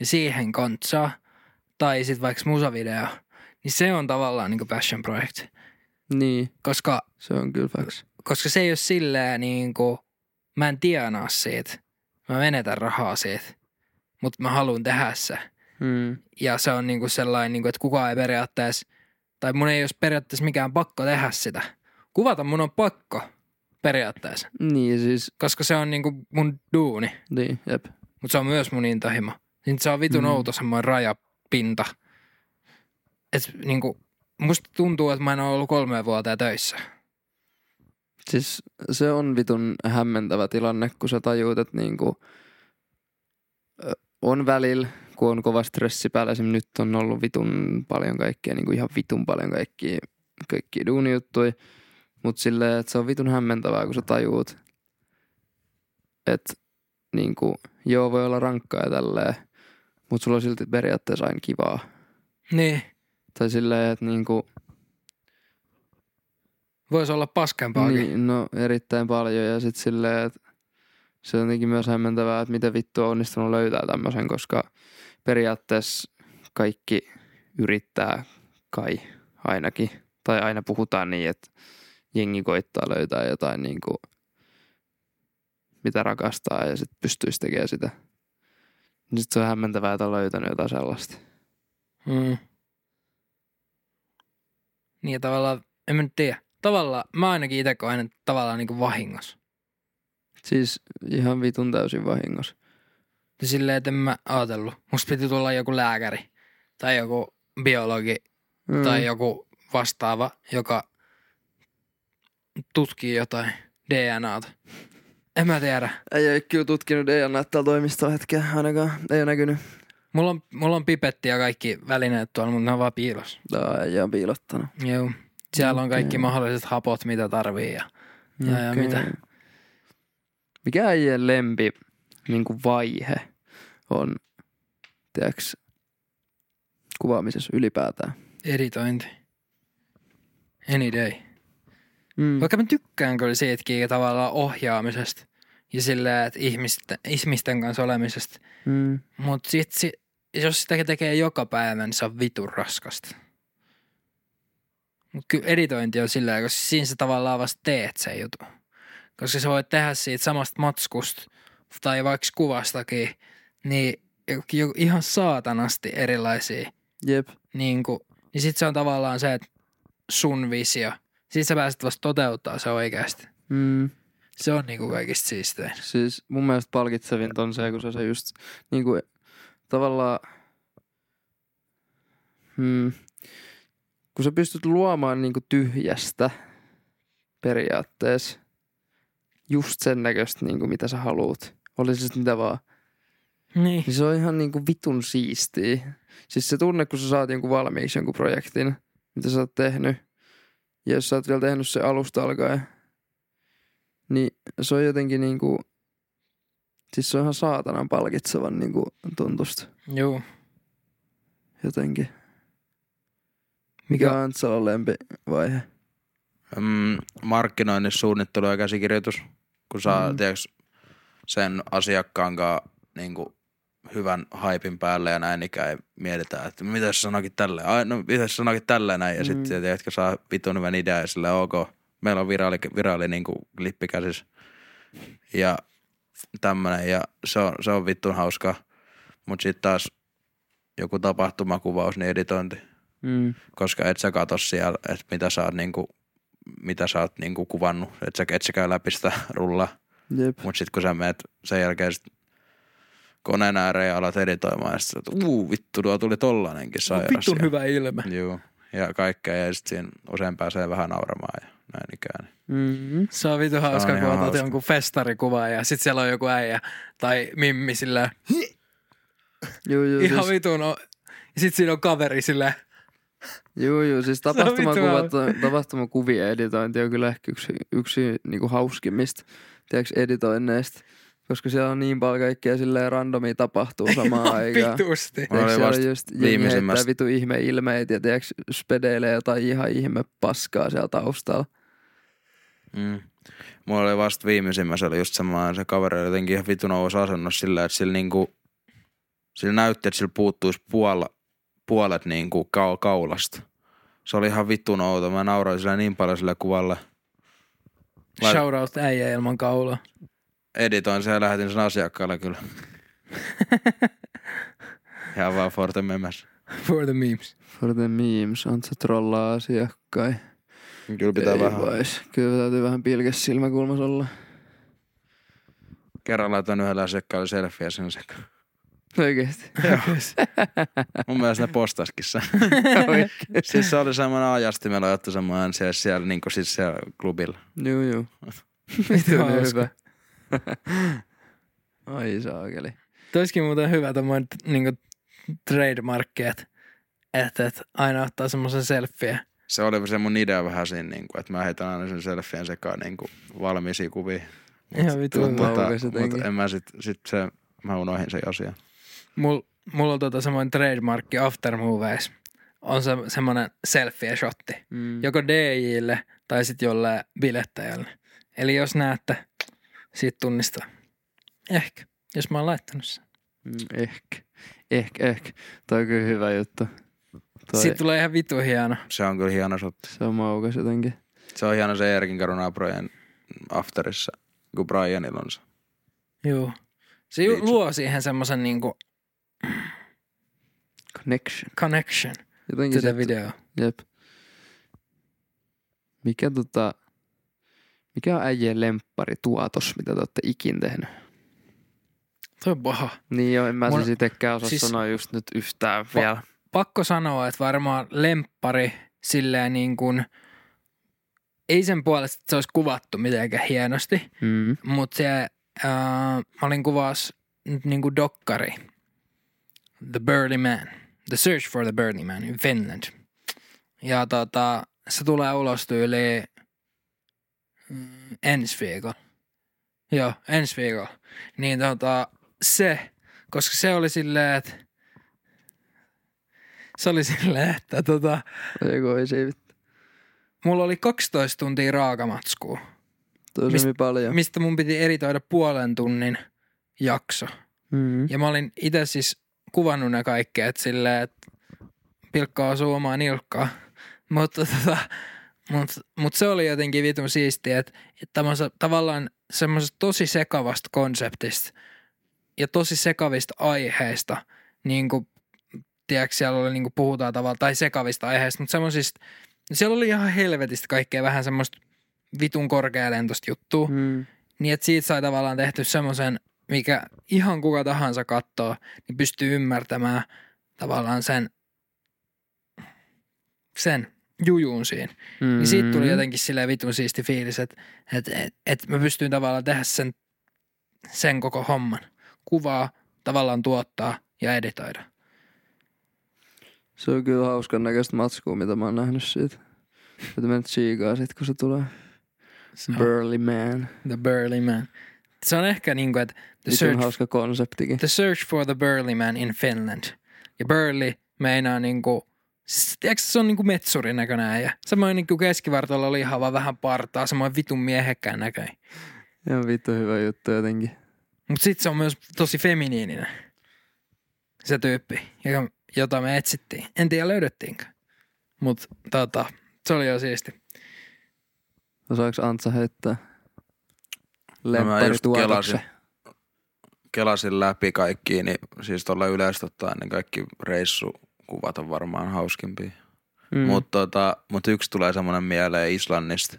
ja siihen kontsaa, tai sit vaikka musavideo, niin se on tavallaan niinku passion project. Niin, Koska, se on kyllä facts. koska se ei ole silleen niinku, mä en tienaa siitä, mä menetän rahaa siitä, mutta mä haluan tehdä se. Mm. Ja se on niinku sellainen, niinku, että kukaan ei periaatteessa, tai mun ei olisi periaatteessa mikään pakko tehdä sitä. Kuvata mun on pakko periaatteessa, Niin siis, koska se on niinku mun duuni, niin, jep. mutta se on myös mun intohimo. Niin se on vitun Mm. outo semmoinen rajapinta. Et niinku, musta tuntuu, että mä en ole ollut kolme vuotta töissä. Siis se on vitun hämmentävä tilanne, kun sä tajuut, että niinku, on välillä, kun on kova stressi päällä. Esimerkiksi nyt on ollut vitun paljon kaikkea, niinku ihan vitun paljon kaikkia, kaikkia duunijuttuja. Mutta silleen, että se on vitun hämmentävää, kun sä tajuut, että niinku, joo voi olla rankkaa ja tälleen, mutta sulla on silti periaatteessa aina kivaa. Niin. Tai silleen, että niinku, Voisi olla paskempaakin. Niin. no erittäin paljon ja sitten silleen, että se on jotenkin myös hämmentävää, että miten vittu on onnistunut löytää tämmöisen, koska periaatteessa kaikki yrittää kai ainakin. Tai aina puhutaan niin, että jengi koittaa löytää jotain niin kuin, mitä rakastaa ja sitten pystyisi tekemään sitä. Sitten se on hämmentävää, että on löytänyt jotain sellaista. Mm. Niin ja tavallaan, en mä nyt tiedä. Tavallaan, mä ainakin itse koen, että tavallaan niin vahingossa. Siis ihan vitun täysin vahingossa. Ja silleen, että en mä ajatellut. Musta piti tulla joku lääkäri tai joku biologi Mm. tai joku vastaava, joka tutkii jotain DNAta. En mä tiedä. Ei ole kyllä tutkinut DNA täällä toimistolla hetkeä ainakaan. Ei ole näkynyt. Mulla on, mulla on pipetti ja kaikki välineet tuolla, mutta ne on vaan piilossa. Tää ei ole piilottanut. Joo. Siellä on kaikki mahdolliset hapot, mitä tarvii ja, ja, ja Okei. mitä. Mikä äijän lempi niin kuin vaihe on, tiedäks, kuvaamisessa ylipäätään? Editointi. Any day. Mm. Vaikka mä tykkään kyllä siitäkin tavallaan ohjaamisesta ja silleen, että ihmisten, ihmisten kanssa olemisesta. Mm. Mutta sit, si, jos sitä tekee joka päivä, niin se on vitun raskasta. Mutta kyllä editointi on silleen, koska siinä sä tavallaan vasta teet sen jutun. Koska sä voit tehdä siitä samasta matskusta tai vaikka kuvastakin, niin ihan saatanasti erilaisia. Jep. Niin, kuin, niin sit se on tavallaan se, että sun visio. Sit sä pääset vasta toteuttaa se oikeasti. Mm. Se on niinku kaikista siistein. Siis mun mielestä palkitsevinta on se, kun se, se just niin kuin, tavallaan, hmm, kun sä pystyt luomaan niin kuin tyhjästä periaatteessa just sen näköistä, niin kuin mitä sä haluut. Oli se sitten mitä vaan. Niin. Niin se on ihan niinku vitun siistiä. Siis se tunne, kun sä saat jonkun valmiiksi jonkun projektin, mitä sä oot tehnyt. Ja jos sä oot vielä tehnyt se alusta alkaen, niin se on jotenkin niinku, siis se on ihan saatanan palkitsevan niinku tuntusta Juu. jotenkin. Mikä on Antsalon lempivaihe? Mm, markkinoinnin suunnittelu ja käsikirjoitus, kun saa Mm. tiiäks, sen asiakkaan kanssa niin hyvän haipin päälle ja näin ikään mietitään, että mitä se sanoikin tälleen. Ai, no mitä se sanoikin tälleen näin ja Mm. sitten tiedätkö saa vitun hyvän idea ja sillä ok, meillä on viraali, viraali niin kuin klippi käsissä. Ja tämmönen ja se on, se on vittun hauska. Mutta sitten taas joku tapahtumakuvaus, niin editointi Mm. koska et sä katso siellä, että mitä sä oot niinku, mitä sä oot niinku kuvannut, et sä, et sä käy läpi sitä rullaa. Jep. Mut sit kun sä meet sen jälkeen sit koneen ääreen ja alat editoimaan, ja sit sä oot, uu vittu, tuo tuli tollanenkin sairas. Vitun ja, hyvä ilme. Juu, ja kaikkea, ja sit siinä usein pääsee vähän nauramaan ja näin ikään. Mm-hmm. Se on vitu hauska, on kun otat hauska. jonkun festarikuva ja sit siellä on joku äijä tai mimmi sillä Juu, juu, ihan siis, vitun on. Ja sit siinä on kaveri sillä juu, juu, siis tapahtumakuvat, tapahtumakuvien editointi on kyllä ehkä yksi, yksi niinku hauskimmista, tiedätkö, editoinneista. Koska siellä on niin paljon kaikkea silleen randomia tapahtuu samaan aikaan. vitusti. Mulla Tiedätkö, oli siellä vasta just viimeisimmästä- vitu ihme ilmeitä ja tiedätkö, spedeilee jotain ihan ihme paskaa siellä taustalla. Mm. Mulla oli vasta viimeisimmässä oli just semmoinen, se kaveri oli jotenkin ihan vitun asennossa sillä, että sillä niinku, sillä näytti, että sillä puuttuisi puola, puolet niinku ka- kaulasta. Se oli ihan vitun outo. Mä nauroin sillä niin paljon sillä kuvalla. Lait- Shoutout äijä ilman kaulaa. Editoin sen ja lähetin sen asiakkaalle kyllä. Ihan vaan for the memes. For the memes. For the memes, on se trollaa asiakkain. Kyllä pitää Ei vähän. Vois. Kyllä täytyy vähän pilkes silmäkulmas olla. Kerran laitan yhdellä asiakkaalle selfieä sen sekaan. Oikeesti. Mun mielestä ne postaskin sen. siis se oli semmoinen ajastimella otettu semmoinen siellä, siellä, niin siis siellä klubilla. Juu. Vittu Vitun hauska. hyvä. Ai saakeli. Toiskin muuten hyvä tommoinen niinku trademarkki, että et, et aina ottaa semmoisen selfie. Se oli se mun idea vähän siinä, niin kuin, että mä heitän aina sen selfien sekaan niin kuin valmiisiin kuviin. Ihan vitu. Tota, mutta en mä sit, sit se, mä unohdin sen asian. Mul, mulla on tota semmoinen trademarkki aftermovies. On se, semmoinen selfie-shotti. Mm. Joko DJille tai sitten jollein bilettäjälle. Eli jos näette, siitä tunnistaa. Ehkä, jos mä oon laittanut sen. Mm, ehkä. Ehkä, ehkä. Toi on kyllä hyvä juttu. Toi, Siitä tulee ihan vitu hieno. Se on kyllä hieno shotti. se on maukas jotenkin. Se on hieno se Erkin Karunaaprojen afterissa, kun Brianilla on se. Joo. Se ju- Viitsi. luo siihen semmoisen niinku Connection. connection Jotenkin to the se, video. Jep. Mikä tota, mikä on äijien lemppari tuotos, mitä te olette ikin tehnyt? Toi on paha. Niin joo, en mä Mun- siis itekään osaa siis- sanoa just nyt yhtään Va- vielä. Pakko sanoa, että varmaan lemppari silleen niin kuin, ei sen puolesta, että se olisi kuvattu mitenkään hienosti, Mm. mutta se, äh, mä olin kuvaus nyt niin kuin dokkari. The Burly Man. The Search for the Burly Man in Finland. Ja tota, se tulee ulos tyyliin mm, ensi viikolla. Joo, ensi viikolla. Niin tota, se, koska se oli silleen, että se oli silleen, että tota, Joku ei se vittu. mulla oli 12 tuntia raakamatskua, Toi Mist- on paljon. mistä mun piti editoida puolen tunnin jakso. Mm. Ja mä olin itse siis kuvannut ne kaikki, että silleen, että pilkka osuu omaan nilkkaan. Mutta tota, mut, mut se oli jotenkin vitun siistiä, että, että tämmöisä, tavallaan semmoisesta tosi sekavasta konseptista ja tosi sekavista aiheista, niin kuin, tiedätkö, siellä oli, niin kuin puhutaan tavallaan, tai sekavista aiheista, mutta semmoisista, siellä oli ihan helvetistä kaikkea vähän semmoista vitun korkealentoista juttua. Mm. Niin että siitä sai tavallaan tehty semmoisen, mikä ihan kuka tahansa katsoo, niin pystyy ymmärtämään tavallaan sen, sen jujun siinä. Mm. Niin siitä tuli jotenkin silleen vitun siisti fiilis, että et, et, et mä pystyin tavallaan tehdä sen, sen koko homman. Kuvaa, tavallaan tuottaa ja editoida. Se on kyllä hauskan näköistä matskua, mitä mä oon nähnyt siitä. Että menet siikaa sit, kun se tulee. Se on Burly man. The Burly Man. Se on ehkä niin kuin, että the Vitun search, hauska konseptikin. the search for the Burly Man in Finland. Ja Burly meinaa niinku, siis tiedätkö se on niinku metsurin näköinen äijä. Samoin niinku keskivartalo lihava, vähän partaa, samoin vitun miehekkään näköinen. Ihan vittu hyvä juttu jotenkin. Mut sit se on myös tosi feminiininen. Se tyyppi, joka, jota me etsittiin. En tiedä löydettiinkö. Mut tota, se oli jo siisti. Osaaks Antsa heittää? No mä Lemppari just tuotoksen. kelasin, kelasin läpi kaikki, niin siis tuolla yleisesti ottaen niin kaikki reissukuvat on varmaan hauskimpia. Mm. Mutta tota, mut yksi tulee semmoinen mieleen Islannista.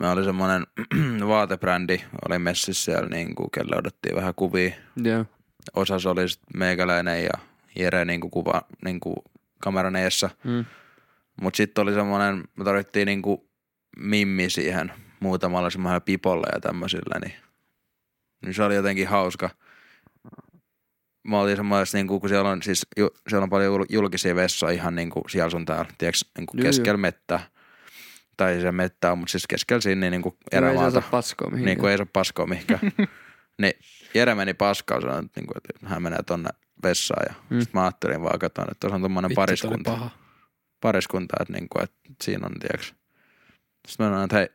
Me oli semmoinen vaatebrändi, oli messissä siellä, niin kuin, kelle odotettiin vähän kuvia. Joo. Osas oli sit meikäläinen ja Jere niin kuin kuva, niin kuin kameran eessä. Mm. Mut sitten oli semmoinen, me tarvittiin niin kuin mimmi siihen muutamalla semmoisella pipolla ja tämmöisillä, niin, niin se oli jotenkin hauska. Mä olin semmoisessa, niin kuin, kun siellä on, siis, ju, siellä on paljon jul- julkisia vessoja ihan niin kuin siellä sun täällä, tiedätkö, niin kuin keskellä mettä. Tai se mettä on, mutta siis keskellä sinne niin kuin Ei erämaata. saa paskoa mihinkään. Niin kuin ei saa paskoa mihinkään. niin Jere meni paskaan, sanoi, että, niin kuin, että hän menee tonne vessaan. Ja Mm. sitten mä ajattelin vaan, katsoin, että tuossa on oli pariskunta paha. pariskunta, että, niinku, että siinä on, tiedätkö. Sitten mä sanoin, että hei,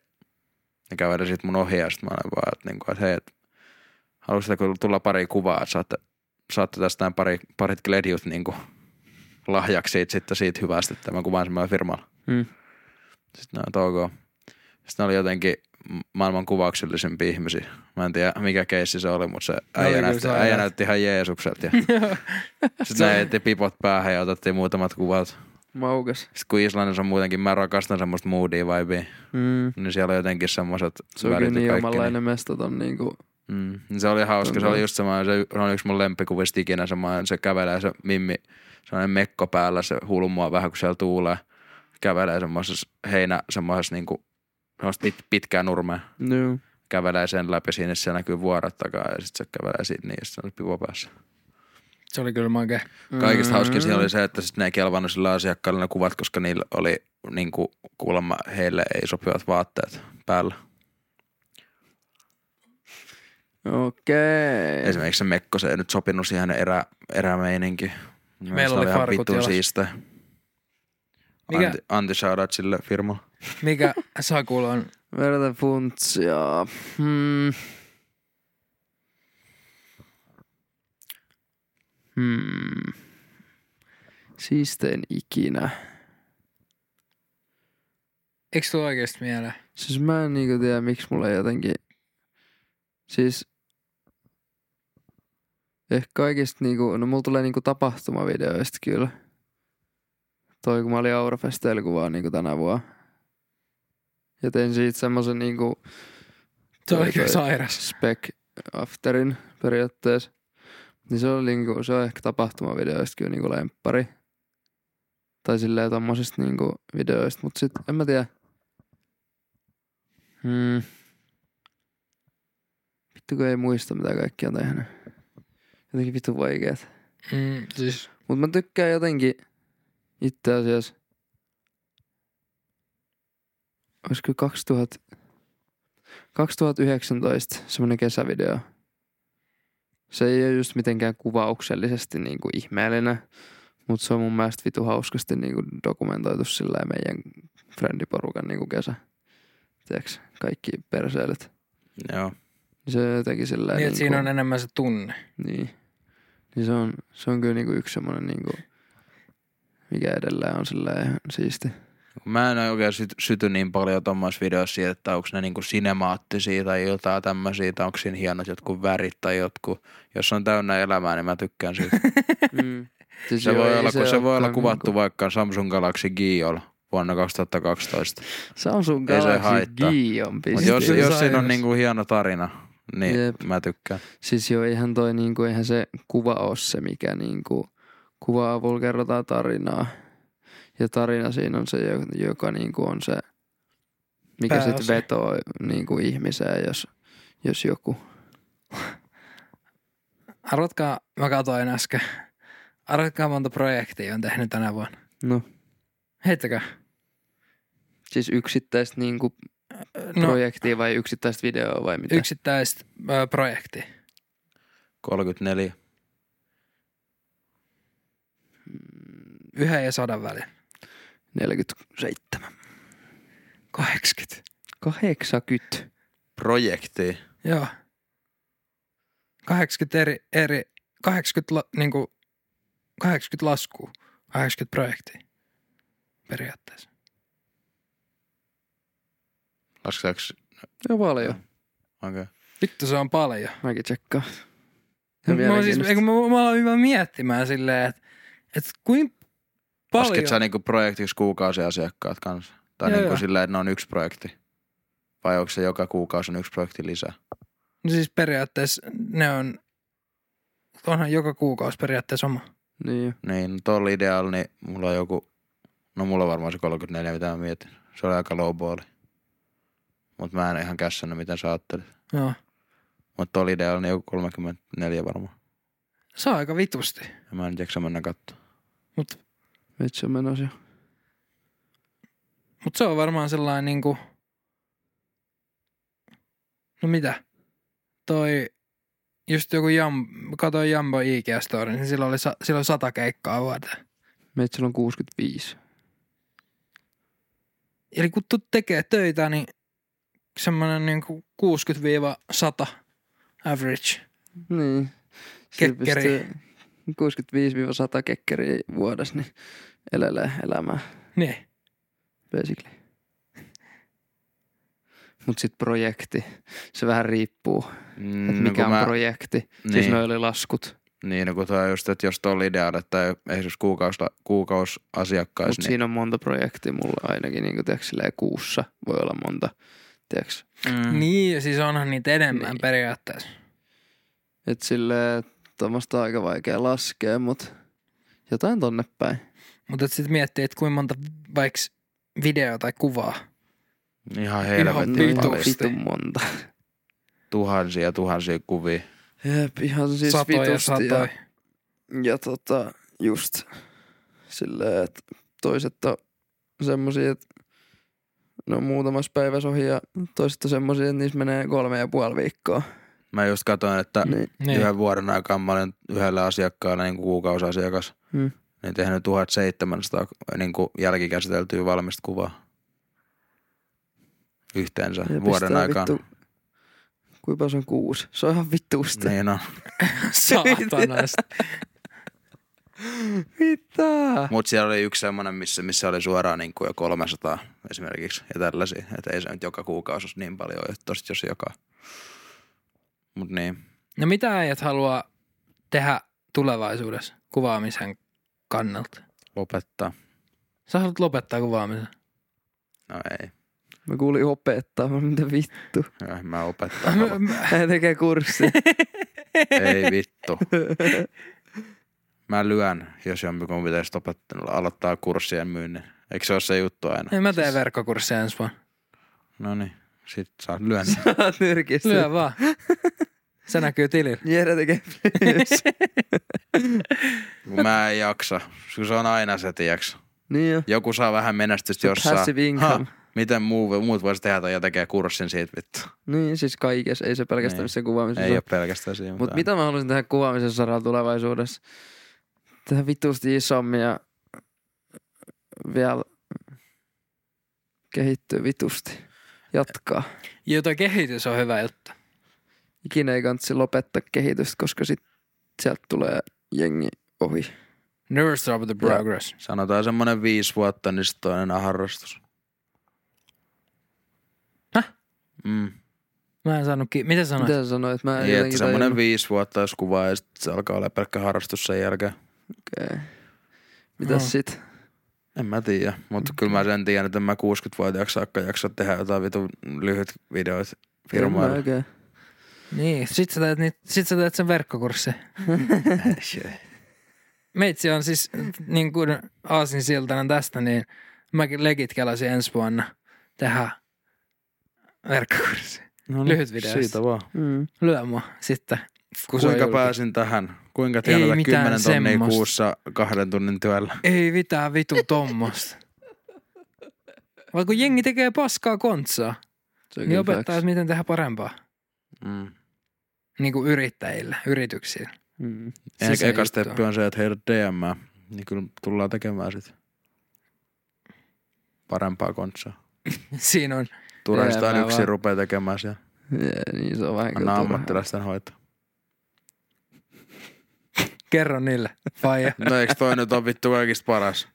ne kävelee sit mun ohi ja sitten mä olin vaan, että, niinku, että hei, että haluaisitteko tulla pari kuvaa, että saatte, saatte tästä pari, parit gledjut niinku, lahjaksi siitä, sitten siitä hyvästä, että mä kuvaan semmoinen firmalla. Mm. Sitten ne on ok. Sitten ne oli jotenkin maailman kuvauksellisimpia ihmisiä. Mä en tiedä, mikä keissi se oli, mutta se oli äijä, kyllä näytti, se äijä näytti ihan Jeesukselta. Se sitten on- ne heitti pipot päähän ja otettiin muutamat kuvat. Maukas. Sitten kun Islannissa on muutenkin, mä rakastan semmoista moodia vibea, Mm. niin siellä on jotenkin semmoiset Se on ja niin kaikki. omanlainen mesta ton niinku. Mm. niin Se oli hauska, se On oli just semmoinen, se, se on yksi mun lempikuvista ikinä semmoinen, se kävelee se mimmi, semmoinen mekko päällä, se hulmua vähän kun siellä tuulee, kävelee semmoisessa heinä, semmoisessa niinku, semmoista pit, pitkää nurmea, Joo. kävelee sen läpi, siinä siellä näkyy vuoret takaa ja sitten se kävelee siitä niin, se oli pivo päässä. Se oli kyllä makea. Kaikista Mm. hauskin siinä oli se, että sitten ne ei kelvannut sillä asiakkaille ne kuvat, koska niillä oli niinku, kuulemma heille ei sopivat vaatteet päällä. Okei. Esimerkiksi se Mekko, se ei nyt sopinut siihen erä, erämeininki. Mun mielestä oli ihan vitun siistä. Mikä- Anti, anti shoutout sille firmalle. Mikä Sakulla on? Verta funtsia. Hmm. Hmm. Siistein ikinä. Eikö tuo oikeasti mieleen? Siis mä en niinku tiedä, miksi mulla ei jotenkin... Siis... Ehkä kaikista niinku... No mulla tulee niinku tapahtumavideoista kyllä. Toi kun mä olin Aurafesteillä kuvaa niinku tänä vuonna. Ja tein siitä semmosen niinku... Se oli kyllä sairas. Spec Afterin periaatteessa. Niin se oli niinku, se on ehkä tapahtumavideoista kyllä niinku lemppari. Tai silleen tommosista niinku videoista, mut sit en mä tiedä. Hmm. Vittu kun ei muista mitä kaikki on tehnyt. Jotenkin vittu vaikeet. Mm, siis Mut mä tykkään jotenkin itse asiassa. Olisiko 2000, 2019 semmonen kesävideo. Se ei ole just mitenkään kuvauksellisesti niinku ihmeellinen, mutta se on mun mielestä vitu hauskasti niinku dokumentoitu sillä meidän frendiporukan niinku kesä. Tiedätkö, kaikki perseilyt. Joo. Niin se on jotenkin sillä niin, että siinä on enemmän se tunne. niin. Niin se on, se on kyllä niinku yksi semmonen niinku, mikä edelleen on sillä ihan siisti. Mä en oikein syty, syty niin paljon tuommoissa videoissa siitä, että onko ne niinku sinemaattisia tai jotain tämmöisiä, tai onko siinä hienot jotkut värit tai jotkut. Jos on täynnä elämää, niin mä tykkään siitä. Mm. Siis Se joo, voi olla, kun se voi olla kuvattu niinku- vaikka Samsung Galaxy Geol vuonna 2012. Samsung se Galaxy. G on pisti. jos, se jos siinä on niinku hieno tarina, niin Jep. mä tykkään. Siis joo, eihän toi niinku, eihän se kuva ole se, mikä niinku, kuva avulla kerrotaan tarinaa. Ja tarina siinä on se, jo- joka niinku on se, mikä sitten vetoo niinku ihmiseen, jos, jos joku. Arvatkaa, mä katsoin äsken. Arvatkaa monta projektia on tehnyt tänä vuonna. No, Heittäkää. siis yksittäistä niinku No, projektia vai yksittäistä videoa vai mitä? yksittäistä ö, projektia. 34. Yhden ja sadan välillä. 47. 80. 80. Projekti. Joo. 80 eri, eri 80, la, niinku, 80 laskua, 80 projektia periaatteessa. Laskeeko? Joo, paljon. Okei. Okay. Vittu se on paljon. Mäkin tsekkaan. Mä, oon siis, eikö mä, mä aloin hyvä miettimään silleen, että et kuinka paljon... Lasket sä niinku projektiksi kuukausiasiakkaat kanssa? Tai Joo, niinku silleen, että ne on yksi projekti? Vai onko se joka kuukausi on yksi projekti lisää? No siis periaatteessa ne on, onhan joka kuukausi periaatteessa oma. Niin. Niin, no tuolla idealla, niin mulla on joku, no mulla on varmaan se 34, mitä mä mietin. Se oli aika low balli. Mut mä en ihan kässännyt, mitä sä ajattelit. Joo. Mutta tuolla idealla niin joku 34 varmaan. Se on aika vitusti. Ja mä en jaksa mennä katsoa. Mutta Vitsi on jo. mut se on varmaan sellainen niinku, no mitä, toi, just joku Jam, katoin Jambo IG Story, niin sillä oli, sa, sillä oli sata keikkaa vuoteen. Meitsellä on 65. Eli kun tu tekee töitä, niin semmoinen niinku 60-100 average. Niin. Kekkeri. pystyy 65-100 kekkeriä vuodessa, niin elelee elämää, Niin. basically. Mut sit projekti, se vähän riippuu, Mm, että mikä kun on mä, projekti. Niin. Siis Niin. noi oli laskut. Niin, no kun toi on just, että jos tuolla idealla, että esimerkiksi kuukaus, kuukaus asiakkaisi, Mutta niin siinä on monta projektia mulla ainakin, niin kuin silleen kuussa voi olla monta, tiedätkö? mm. Niin, ja siis onhan niitä enemmän Niin. periaatteessa. Et silleen, tuommoista on aika vaikea laskea, mut jotain tonne päin. Mutta sitten miettii, että kuinka monta vaikka video tai kuvaa. ihan helvetin paljon. monta. Tuhansia tuhansia kuvia. Jep, ihan siis satoja, vitusti. satoja. Ja, ja tota, just silleen, että toiset on semmosia, että ne on muutamassa päivässä ohi ja toiset on semmosia, että niissä menee kolme ja puoli viikkoa. Mä just katsoin, että Niin. Niin. yhden vuoden aikaan mä olin yhdellä asiakkaalla niin kuin kuukausiasiakas. Hmm. Niin tehnyt 1700 niin kuin jälkikäsiteltyä valmista kuvaa. Yhteensä Ja vuoden aikaan. Vittu, kuinka se on kuusi? Se on ihan vittuusti. Niin on. Saatanasta. Mitä? Mutta siellä oli yksi semmoinen, missä, missä oli suoraan niin kuin jo 300 esimerkiksi ja tällaisia. Että ei se nyt joka kuukausi olisi niin paljon, että tosta jos joka. Mut niin. No mitä äijät haluaa tehdä tulevaisuudessa kuvaamisen kannalta? Lopettaa. Sä haluat lopettaa kuvaamisen. No ei. Mä kuulin opettaa, mä mitä vittu. Ja en mä opettaa. halua. Hän tekee kurssi. ei vittu. Mä lyön, jos jonkun pitäisi opettaa, aloittaa kurssien myynnin. Eikö se ole se juttu aina? Ei, mä teen verkkokurssia ensi vuonna. No niin, sit saa lyön. Saat nyrkissä. Lyö vaan. Se näkyy tilillä. Jere tekee mä en jaksa. Kun se on aina se, tiiäks. niin jo. Joku saa vähän menestystä Se jossain. passive income. miten muu, muut voisi tehdä tai ja tekee kurssin siitä vittu. Niin, siis kaikessa. Ei se pelkästään Niin. missä kuvaamisessa. Ei ole. ole pelkästään siinä. Mutta mitä mä haluaisin tehdä kuvaamisen saralla tulevaisuudessa? Tehdä vitusti isommin ja vielä kehittyä vitusti. Jatkaa. Joo, toi kehitys on hyvä juttu. Ikinä ei kannata lopettaa kehitystä, koska sit sieltä tulee jengi ohi. Never stop the progress. Sanotaan semmonen viisi vuotta, niin sit on enää harrastus. Häh? Mm. Mä en saanut ki- Mitä sanoit? Mitä sä sanoit? Mä en Niin, että jotenkin semmonen viisi vuotta, jos kuvaa ja sit se alkaa olla pelkkä harrastus sen jälkeen. Okei. Mitäs No. sit? En mä tiedä, mutta kyllä mä sen tiedän, että en mä 60-vuotiaaksi saakka jaksa tehdä jotain vitu lyhyt videoita En mä firmoille. oikein. Niin, sit sä teet, niit, sit sä teet sen verkkokurssin. Meitsi on siis niin kuin Aasin siltana tästä, niin mäkin legit kelasin ensi vuonna tehdä verkkokurssi. No Lyhyt videoista. Siitä vaan. Mm. Lyö mua sitten. Kun Kuinka pääsin tähän? Kuinka tienata mitään 10 tonnia semmosta. kuussa kahden tunnin työllä? Ei mitään vitu tommosta. Vai kun jengi tekee paskaa kontsaa, Se on niin opettaa, että miten tehdä parempaa. Mm. Niin kuin yrittäjille, yrityksille. Mm. E- se eka steppi on. se, että heidät DM, niin kyllä tullaan tekemään sit parempaa kontsaa. Siinä on, yksin vaan. rupeaa tekemään siellä. Yeah, niin se on vähän Anna ammattilaisten hoito. Kerro niille, faija. No eikö toi nyt on vittu kaikista paras?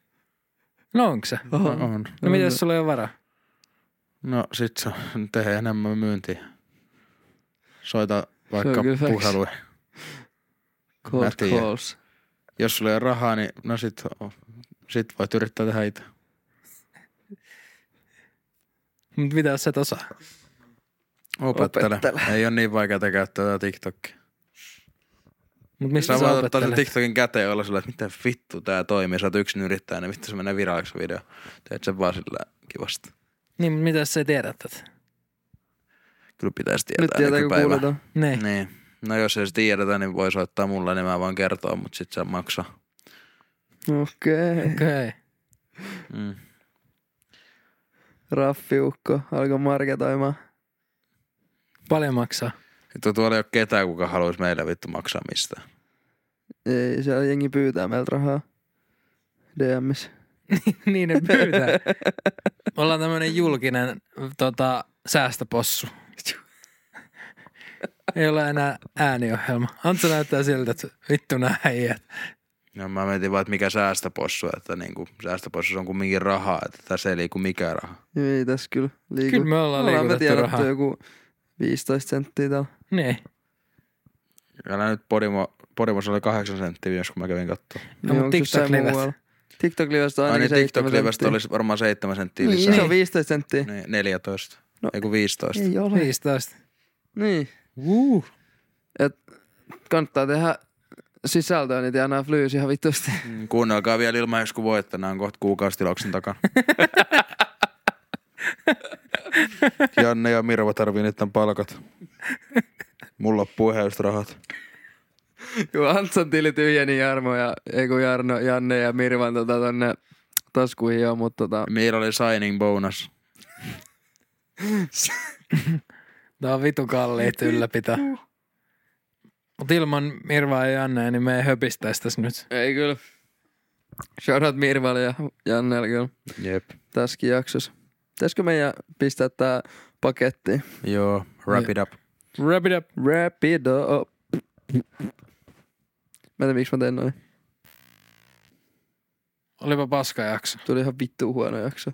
No onko se? Oho. On. No mitäs sulla ei ole varaa? No sit se on- tee enemmän myyntiä. Soita vaikka puheluja. Cold calls. Jos sulla ei ole rahaa, niin no sit, sit voit yrittää tehdä itse. Mut mitä jos et osaa? Opettele. Opettele. Ei ole niin vaikeaa käyttää tätä TikTokia. Mut mistä Sä sä, voit ottaa sen? TikTokin käteen ja olla sillä, että mitä vittu tää toimii. Sä oot yksin yrittäjä, niin vittu se menee viraaliksi se video. Teet sen vaan sillä kivasti. Niin, mut mitä jos sä tiedät tätä? Kyllä pitäisi Nyt tietää tietää, kun kuuletaan. Niin. Niin. No jos ei se tiedetä, niin voi soittaa mulle, niin mä voin kertoa, mutta sit se maksaa. Okei. Okay. Okei. Okay. Mm. Raffiukko alkoi marketoimaan. Paljon maksaa. Vittu tuolla ei ole ketään, kuka haluaisi meille vittu maksaa mistään. Ei, siellä jengi pyytää meiltä rahaa. DMissä. niin ne pyytää. Me ollaan tämmönen julkinen tota, säästöpossu. Ei ole enää ääniohjelma. Antsa näyttää siltä, että vittu nää äijät. No mä mietin vaan, että mikä säästöpossu, että niinku säästöpossu on kumminkin rahaa, että tässä ei liiku mikään raha. Ei tässä kyllä liiku. Kyllä me ollaan me liikutettu tiedetty rahaa. joku 15 senttiä täällä. Niin. Älä nyt Podimo, Podimossa oli kahdeksan senttiä viimeksi, kun mä kävin katsoa. No, mut onko jossain TikTok-livestä? TikTok-livestä on Ai ainakin niin 7 TikTok-livestä senttiä. olisi varmaan seitsemän senttiä Niin, lisää. se on 15 senttiä. Niin, 14. No. No, Eiku 15. Ei ole. 15. Niin. Uh. Et kannattaa tehdä sisältöä, niin tienaa flyys ihan vitusti. Mm, Kuunnelkaa vielä ilmaiseksi, kun voitte. Nämä on kohta kuukausitilauksen takana. Janne ja Mirva tarvii niiden palkat. Mulla loppuu rahat. Kun Antson tili tyhjeni Jarmo ja, ei kun Jarno, Janne ja Mirvan tota tonne taskuihin jo, mutta tota, Meillä oli signing bonus. Tää on vitu kalliit ylläpitää. Mutta ilman Mirvaa ja Janne, niin me ei höpistäisi tässä nyt. Ei kyllä. Shoutout Mirvalle ja Jannelle kyllä Jep. tässäkin jaksossa. Pitäisikö meidän pistää tää paketti? Joo, wrap it up. Wrap it up. Wrap it up. Mä en tiedä, miksi mä tein noin. Olipa paska jakso. Tuli ihan vittu huono jakso.